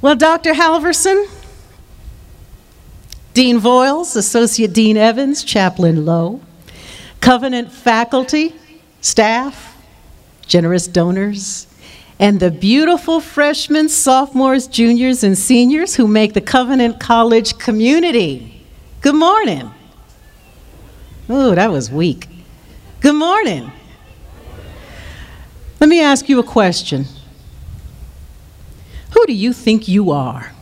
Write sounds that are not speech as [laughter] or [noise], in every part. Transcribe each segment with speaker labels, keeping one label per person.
Speaker 1: Well, Dr. Halvorson, Dean Voyles, Associate Dean Evans, Chaplain Lowe, Covenant faculty, staff, generous donors, and the beautiful freshmen, sophomores, juniors, and seniors who make the Covenant College community. Good morning. Ooh, that was weak. Good morning. Let me ask you a question. Who do you think you are?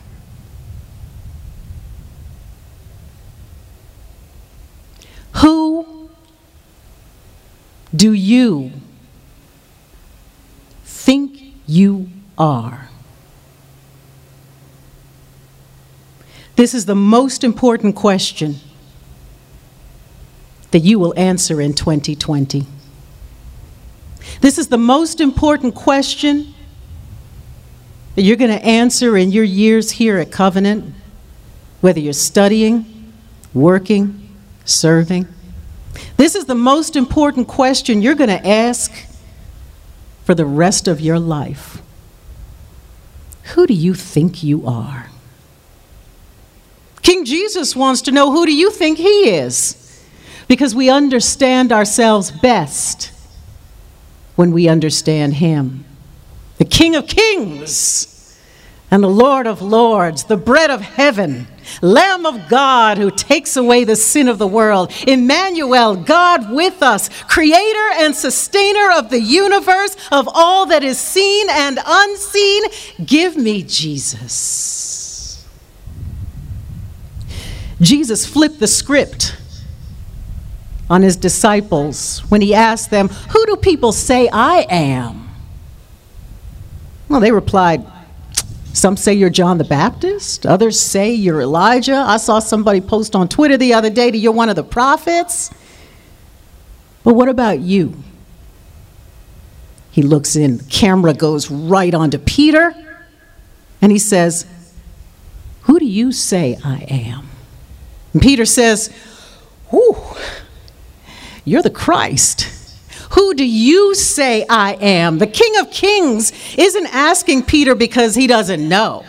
Speaker 1: Who do you think you are? This is the most important question that you will answer in 2020. This is the most important question that you're going to answer in your years here at Covenant, whether you're studying, working, serving. This is the most important question you're going to ask for the rest of your life. Who do you think you are? King Jesus wants to know who do you think he is? Because we understand ourselves best when we understand him. The King of Kings and the Lord of Lords, the bread of heaven, Lamb of God who takes away the sin of the world, Emmanuel, God with us, creator and sustainer of the universe, of all that is seen and unseen. Give me Jesus. Jesus flipped the script on his disciples when he asked them, Who do people say I am? Well, they replied, Some say you're John the Baptist, others say you're Elijah. I saw somebody post on Twitter the other day that you're one of the prophets. But what about you? He looks in, camera goes right onto Peter, and he says, Who do you say I am? And Peter says, Whew. You're the Christ. Who do you say I am? The King of Kings isn't asking Peter because he doesn't know.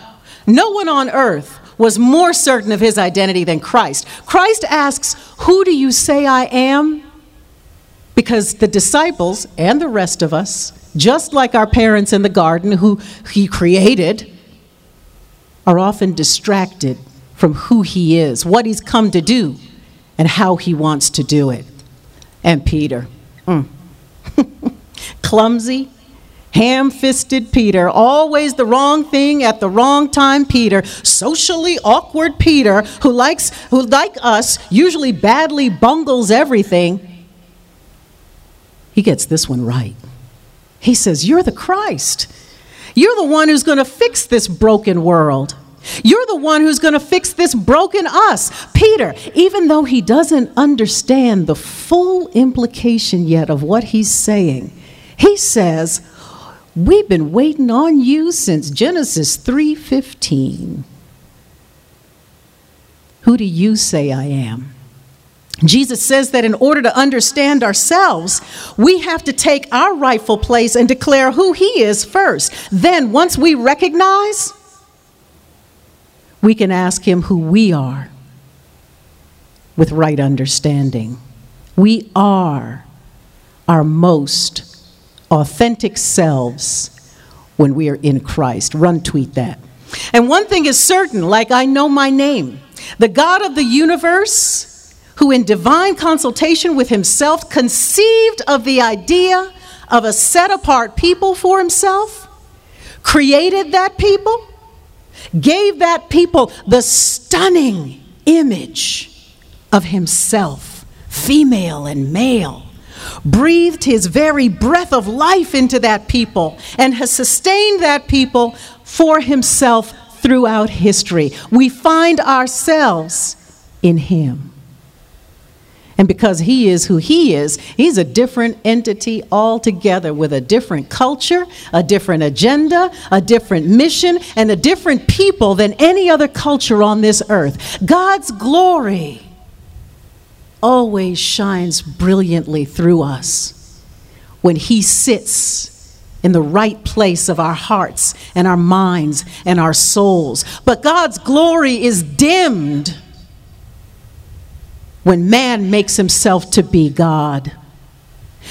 Speaker 1: No one on earth was more certain of his identity than Christ. Christ asks, Who do you say I am? Because the disciples and the rest of us, just like our parents in the garden who he created, are often distracted from who he is, what he's come to do, and how he wants to do it and Peter. Mm. [laughs] Clumsy, ham fisted Peter, always the wrong thing at the wrong time Peter, socially awkward Peter, who likes, who like us, usually badly bungles everything. He gets this one right. He says, You're the Christ. You're the one who's going to fix this broken world. You're the one who's going to fix this broken us. Peter, even though he doesn't understand the full implication yet of what he's saying, he says, "We've been waiting on you since Genesis 3:15." Who do you say I am? Jesus says that in order to understand ourselves, we have to take our rightful place and declare who He is first. Then, once we recognize we can ask Him who we are with right understanding. We are our most authentic selves when we are in Christ. Run tweet that. And one thing is certain, like I know my name, the God of the universe, who in divine consultation with himself conceived of the idea of a set apart people for himself, created that people, gave that people the stunning image of himself, female and male, breathed his very breath of life into that people, and has sustained that people for himself throughout history. We find ourselves in him. And because he is who he is, he's a different entity altogether with a different culture, a different agenda, a different mission, and a different people than any other culture on this earth. God's glory always shines brilliantly through us when he sits in the right place of our hearts and our minds and our souls. But God's glory is dimmed when man makes himself to be God.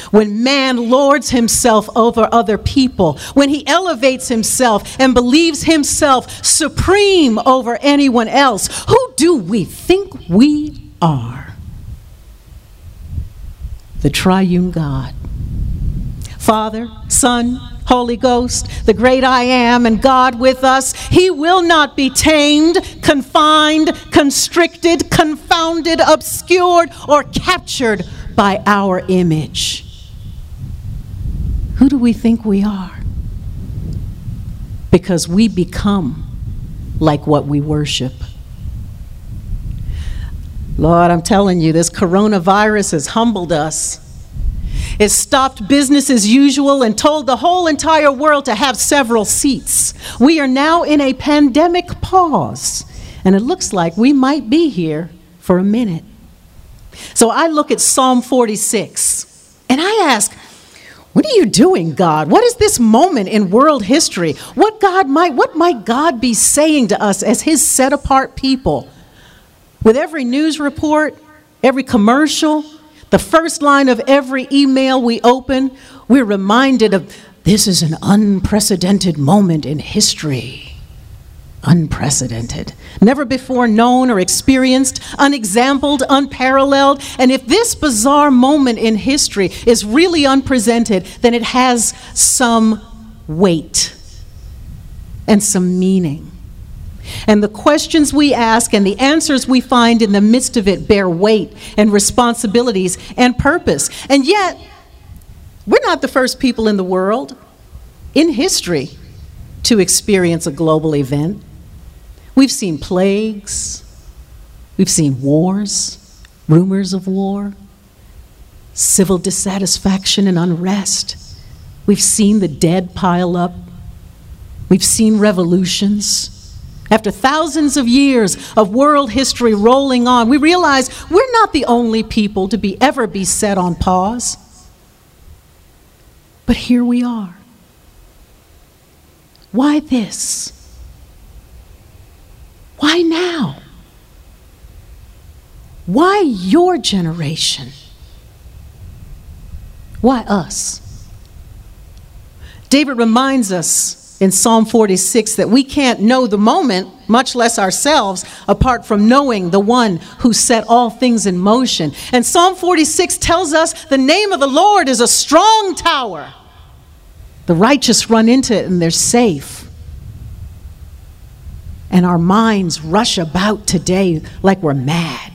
Speaker 1: When man lords himself over other people, when he elevates himself and believes himself supreme over anyone else, who do we think we are? The triune God. Father, Son, Holy Ghost, the great I am, and God with us. He will not be tamed, confined, constricted, confounded, obscured, or captured by our image. Who do we think we are? Because we become like what we worship. Lord, I'm telling you, this coronavirus has humbled us. It stopped business as usual and told the whole entire world to have several seats. We are now in a pandemic pause, and it looks like we might be here for a minute. So I look at Psalm 46 and I ask, what are you doing, God? What is this moment in world history? What God might what might God be saying to us as his set apart people? With every news report, every commercial, the first line of every email we open, we're reminded of this is an unprecedented moment in history unprecedented, never before known or experienced, unexampled, unparalleled. And if this bizarre moment in history is really unpresented, then it has some weight and some meaning. And the questions we ask and the answers we find in the midst of it bear weight and responsibilities and purpose. And yet, we're not the first people in the world, in history, to experience a global event. We've seen plagues, we've seen wars, rumors of war, civil dissatisfaction and unrest. We've seen the dead pile up. We've seen revolutions. After thousands of years of world history rolling on, we realize we're not the only people to be ever be set on pause. But here we are. Why this? Why now? Why your generation? Why us? David reminds us in Psalm 46 that we can't know the moment, much less ourselves, apart from knowing the one who set all things in motion. And Psalm 46 tells us the name of the Lord is a strong tower. The righteous run into it and they're safe and our minds rush about today like we're mad,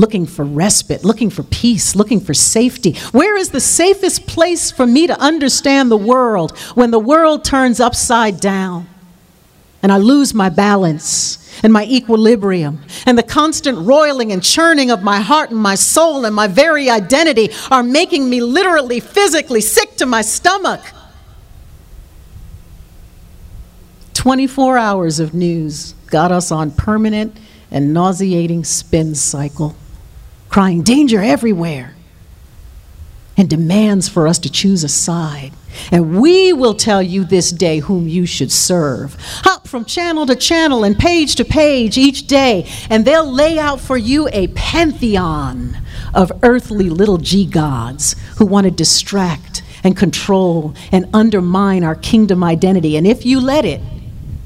Speaker 1: looking for respite, looking for peace, looking for safety. Where is the safest place for me to understand the world when the world turns upside down and I lose my balance? and my equilibrium, and the constant roiling and churning of my heart and my soul and my very identity are making me literally, physically sick to my stomach. 24 hours of news got us on permanent and nauseating spin cycle, crying danger everywhere, and demands for us to choose a side. And we will tell you this day whom you should serve. Hop from channel to channel and page to page each day, and they'll lay out for you a pantheon of earthly little g gods who want to distract and control and undermine our kingdom identity. And if you let it,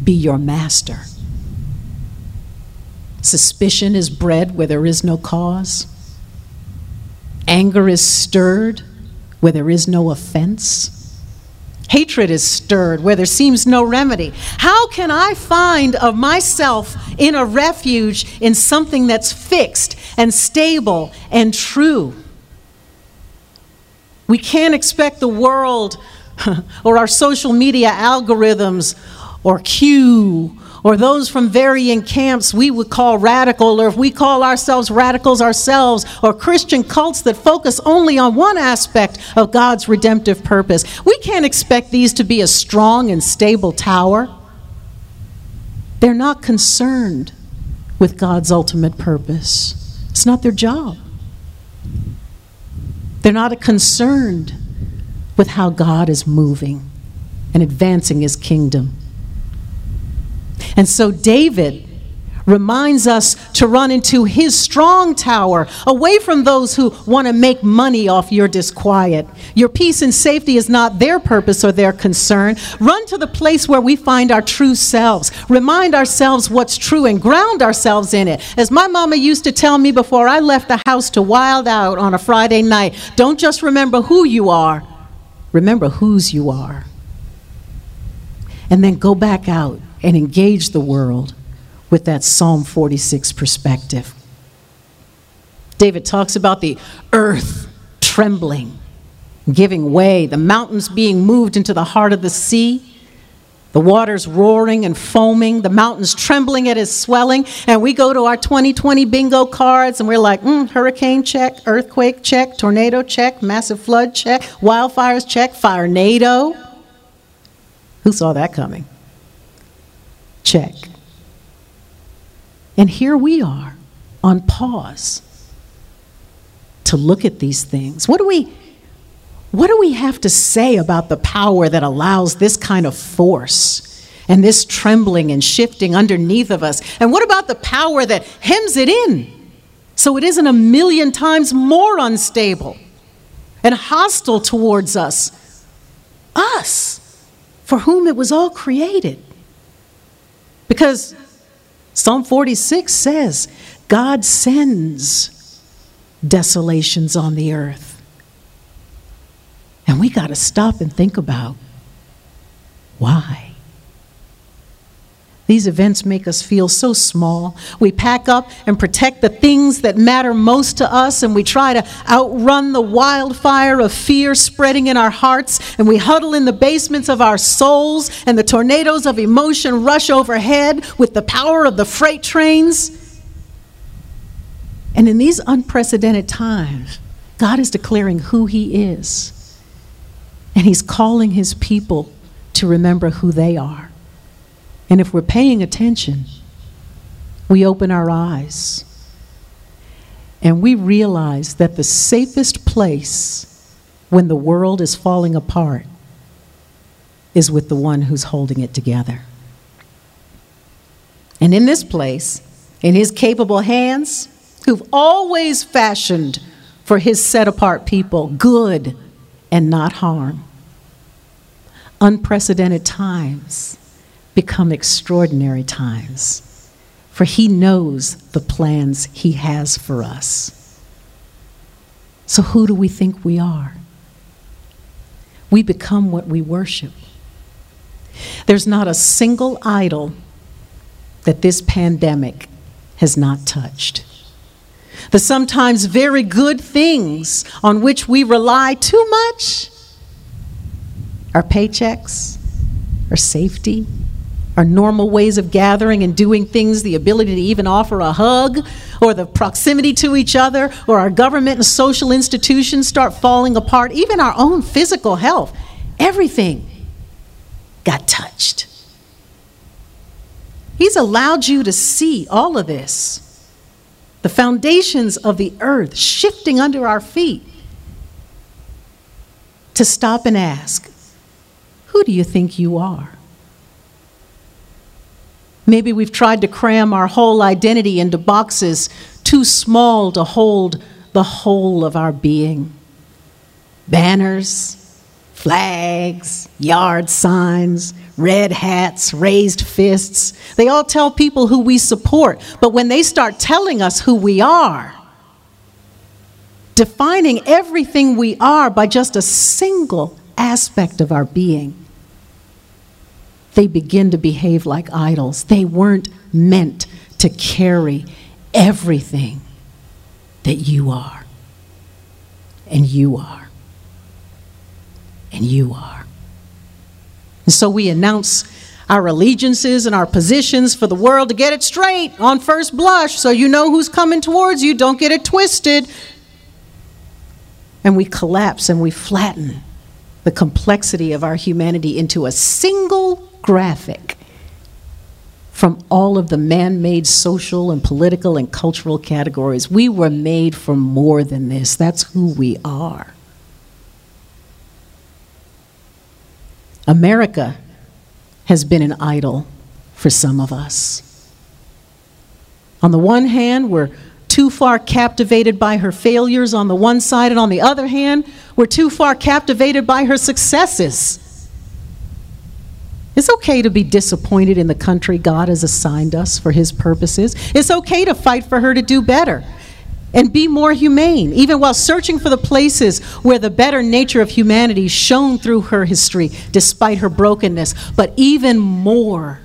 Speaker 1: be your master. Suspicion is bred where there is no cause. Anger is stirred where there is no offense. Hatred is stirred where there seems no remedy. How can I find of myself in a refuge in something that's fixed and stable and true? We can't expect the world [laughs] or our social media algorithms or Q or those from varying camps we would call radical, or if we call ourselves radicals ourselves, or Christian cults that focus only on one aspect of God's redemptive purpose. We can't expect these to be a strong and stable tower. They're not concerned with God's ultimate purpose, it's not their job. They're not concerned with how God is moving. and advancing his kingdom. And so David reminds us to run into his strong tower, away from those who want to make money off your disquiet. Your peace and safety is not their purpose or their concern. Run to the place where we find our true selves. Remind ourselves what's true and ground ourselves in it. As my mama used to tell me before I left the house to wild out on a Friday night, don't just remember who you are, remember whose you are. And then go back out and engage the world with that Psalm 46 perspective. David talks about the earth trembling, giving way, the mountains being moved into the heart of the sea. The waters roaring and foaming, the mountains trembling at his swelling. And we go to our 2020 bingo cards and we're like, mm, hurricane check, earthquake check, tornado check, massive flood check, wildfires check, firenado. Who saw that coming? Check. And here we are on pause to look at these things. What do we what do we have to say about the power that allows this kind of force and this trembling and shifting underneath of us? And what about the power that hems it in so it isn't a million times more unstable and hostile towards us? Us, for whom it was all created. Because Psalm 46 says, God sends desolations on the earth. And we got to stop and think about why. These events make us feel so small. We pack up and protect the things that matter most to us, and we try to outrun the wildfire of fear spreading in our hearts, and we huddle in the basements of our souls, and the tornadoes of emotion rush overhead with the power of the freight trains. And in these unprecedented times, God is declaring who He is, and He's calling His people to remember who they are. And if we're paying attention, we open our eyes and we realize that the safest place when the world is falling apart is with the one who's holding it together. And in this place, in his capable hands, who've always fashioned for his set apart people good and not harm, unprecedented times become extraordinary times, for He knows the plans He has for us. So, who do we think we are? We become what we worship. There's not a single idol that this pandemic has not touched. The sometimes very good things on which we rely too much our paychecks, our safety, our normal ways of gathering and doing things, the ability to even offer a hug, or the proximity to each other, or our government and social institutions start falling apart, even our own physical health, everything got touched. He's allowed you to see all of this. The foundations of the earth shifting under our feet. To stop and ask, who do you think you are? Maybe we've tried to cram our whole identity into boxes too small to hold the whole of our being. Banners, flags, yard signs, red hats, raised fists, they all tell people who we support. But when they start telling us who we are, defining everything we are by just a single aspect of our being, they begin to behave like idols. They weren't meant to carry everything that you are. And you are. And you are. And so we announce our allegiances and our positions for the world to get it straight on first blush so you know who's coming towards you. Don't get it twisted. And we collapse and we flatten the complexity of our humanity into a single graphic from all of the man made social and political and cultural categories. We were made for more than this. That's who we are. America has been an idol for some of us. On the one hand, we're too far captivated by her failures on the one side, and on the other hand, we're too far captivated by her successes. It's okay to be disappointed in the country God has assigned us for His purposes. It's okay to fight for her to do better and be more humane, even while searching for the places where the better nature of humanity shone through her history despite her brokenness. But even more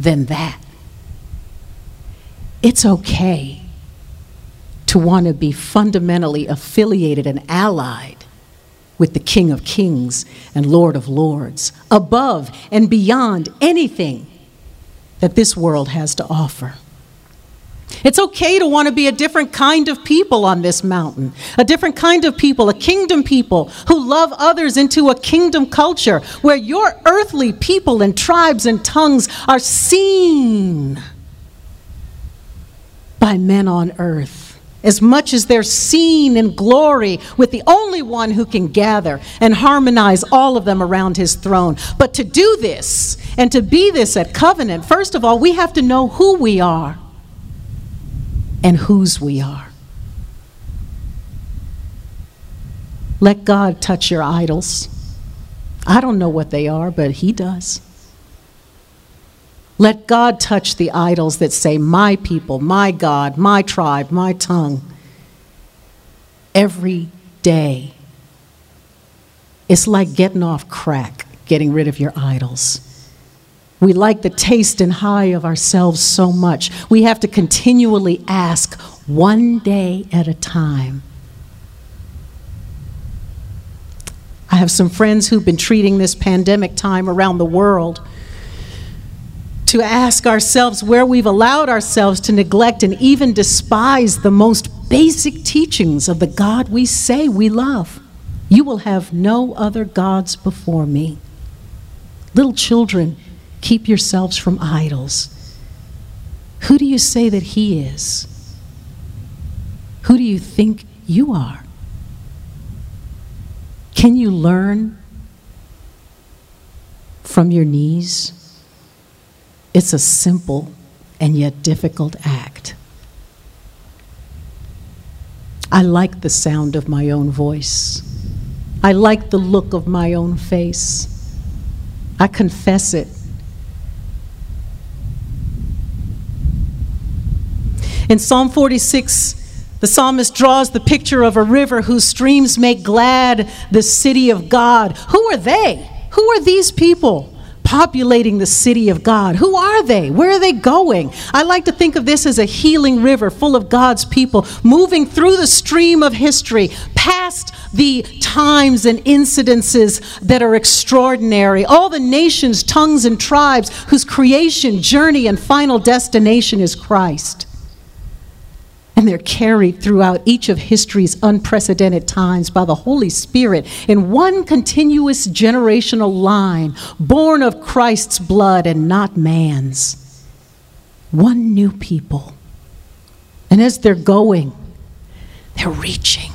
Speaker 1: than that, it's okay to want to be fundamentally affiliated and allied with the King of Kings and Lord of Lords, above and beyond anything that this world has to offer. It's okay to want to be a different kind of people on this mountain, a different kind of people, a kingdom people who love others into a kingdom culture where your earthly people and tribes and tongues are seen by men on earth as much as they're seen in glory with the only one who can gather and harmonize all of them around his throne. But to do this and to be this at covenant, first of all, we have to know who we are and whose we are. Let God touch your idols. I don't know what they are, but He does. Let God touch the idols that say, My people, my God, my tribe, my tongue. Every day. It's like getting off crack, getting rid of your idols. We like the taste and high of ourselves so much. We have to continually ask, one day at a time. I have some friends who've been treating this pandemic time around the world to ask ourselves where we've allowed ourselves to neglect and even despise the most basic teachings of the God we say we love. You will have no other gods before me. Little children, keep yourselves from idols. Who do you say that He is? Who do you think you are? Can you learn from your knees? It's a simple and yet difficult act. I like the sound of my own voice. I like the look of my own face. I confess it. In Psalm 46, the psalmist draws the picture of a river whose streams make glad the city of God. Who are they? Who are these people? Populating the city of God. Who are they? Where are they going? I like to think of this as a healing river full of God's people moving through the stream of history, past the times and incidences that are extraordinary, all the nations, tongues, and tribes whose creation, journey, and final destination is Christ and they're carried throughout each of history's unprecedented times by the Holy Spirit in one continuous generational line, born of Christ's blood and not man's. One new people. And as they're going, they're reaching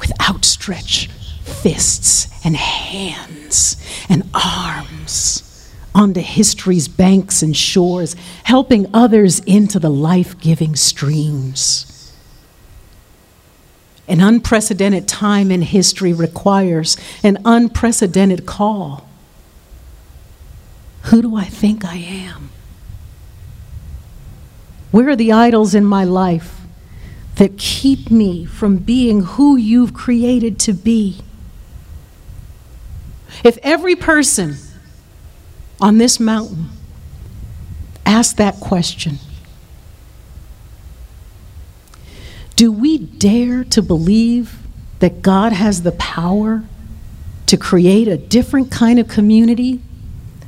Speaker 1: with outstretched fists and hands and arms onto history's banks and shores, helping others into the life giving streams. An unprecedented time in history requires an unprecedented call. Who do I think I am? Where are the idols in my life that keep me from being who you've created to be? If every person on this mountain, ask that question Do we dare to believe that God has the power to create a different kind of community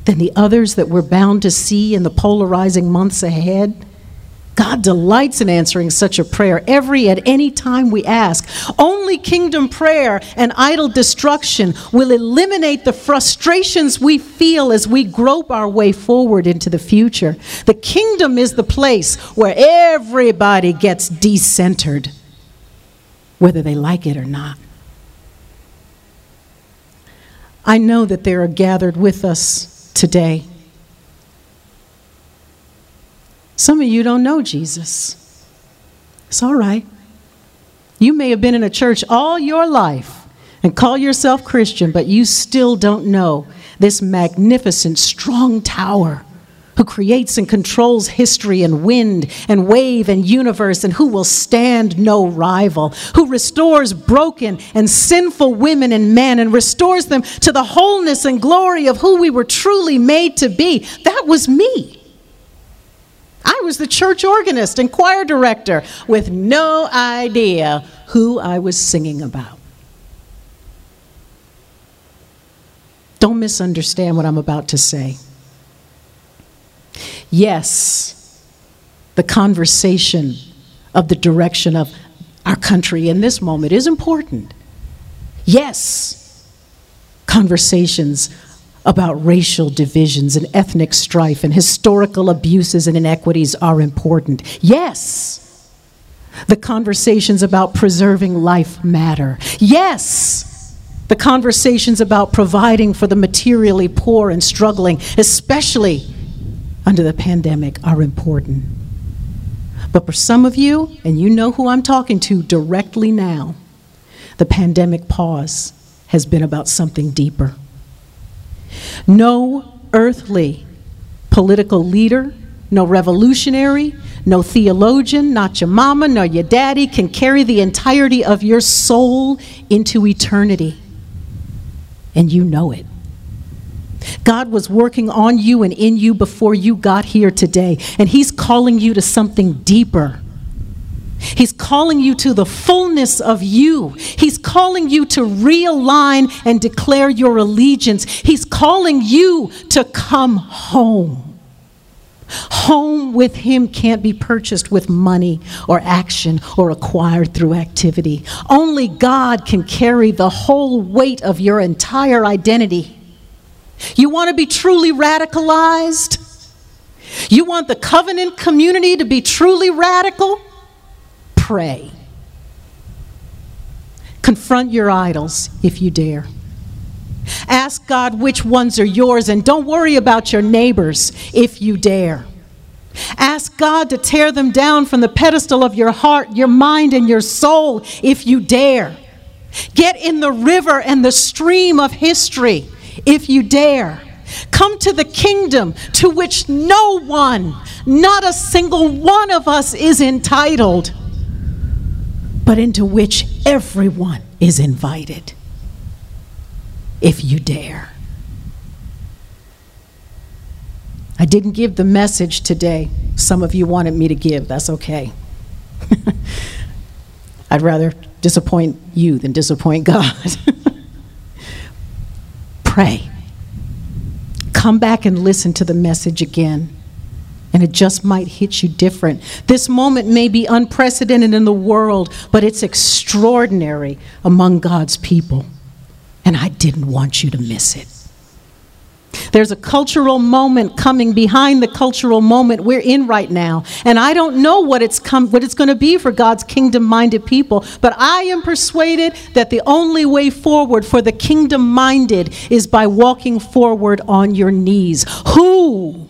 Speaker 1: than the others that we're bound to see in the polarizing months ahead? God delights in answering such a prayer every at any time we ask. Only kingdom prayer and idol destruction will eliminate the frustrations we feel as we grope our way forward into the future. The kingdom is the place where everybody gets decentered, whether they like it or not. I know that they are gathered with us today. Some of you don't know Jesus. It's all right. You may have been in a church all your life and call yourself Christian, but you still don't know this magnificent, strong tower who creates and controls history and wind and wave and universe, and who will stand no rival, who restores broken and sinful women and men and restores them to the wholeness and glory of who we were truly made to be. That was me. I was the church organist and choir director with no idea who I was singing about. Don't misunderstand what I'm about to say. Yes, the conversation of the direction of our country in this moment is important. Yes, conversations about racial divisions and ethnic strife and historical abuses and inequities are important. Yes, the conversations about preserving life matter. Yes, the conversations about providing for the materially poor and struggling, especially under the pandemic, are important. But for some of you, and you know who I'm talking to directly now, the pandemic pause has been about something deeper. No earthly political leader, no revolutionary, no theologian, not your mama, nor your daddy can carry the entirety of your soul into eternity. And you know it. God was working on you and in you before you got here today, and He's calling you to something deeper He's calling you to the fullness of you. He's calling you to realign and declare your allegiance. He's calling you to come home. Home with Him can't be purchased with money or action or acquired through activity. Only God can carry the whole weight of your entire identity. You want to be truly radicalized? You want the covenant community to be truly radical? Pray. Confront your idols if you dare. Ask God which ones are yours and don't worry about your neighbors if you dare. Ask God to tear them down from the pedestal of your heart, your mind, and your soul if you dare. Get in the river and the stream of history if you dare. Come to the kingdom to which no one, not a single one of us, is entitled but into which everyone is invited, if you dare. I didn't give the message today some of you wanted me to give. That's okay. [laughs] I'd rather disappoint you than disappoint [laughs] God. Pray. Come back and listen to the message again and it just might hit you different. This moment may be unprecedented in the world, but it's extraordinary among God's people. And I didn't want you to miss it. There's a cultural moment coming behind the cultural moment we're in right now. And I don't know what it's, come, what it's going to be for God's kingdom minded people, but I am persuaded that the only way forward for the kingdom minded is by walking forward on your knees. Who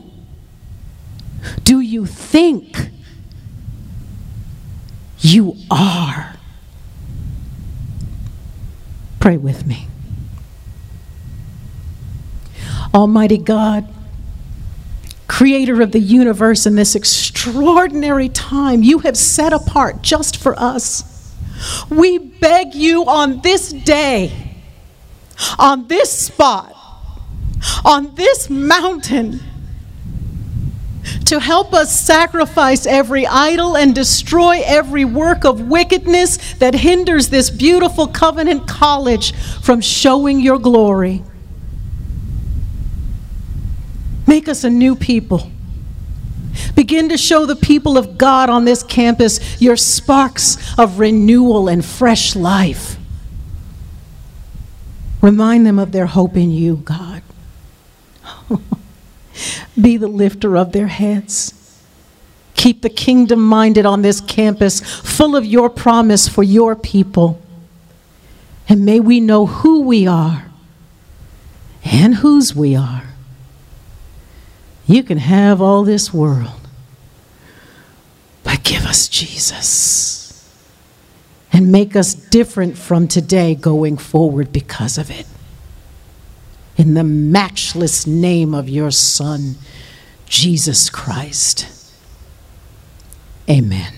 Speaker 1: do you think you are? Pray with me. Almighty God, creator of the universe in this extraordinary time you have set apart just for us, we beg you on this day, on this spot, on this mountain to help us sacrifice every idol and destroy every work of wickedness that hinders this beautiful covenant college from showing your glory. Make us a new people. Begin to show the people of God on this campus your sparks of renewal and fresh life. Remind them of their hope in you, God. Be the lifter of their heads. Keep the kingdom minded on this campus, full of your promise for your people. And may we know who we are and whose we are. You can have all this world, but give us Jesus and make us different from today going forward because of it. In the matchless name of your Son, Jesus Christ. Amen.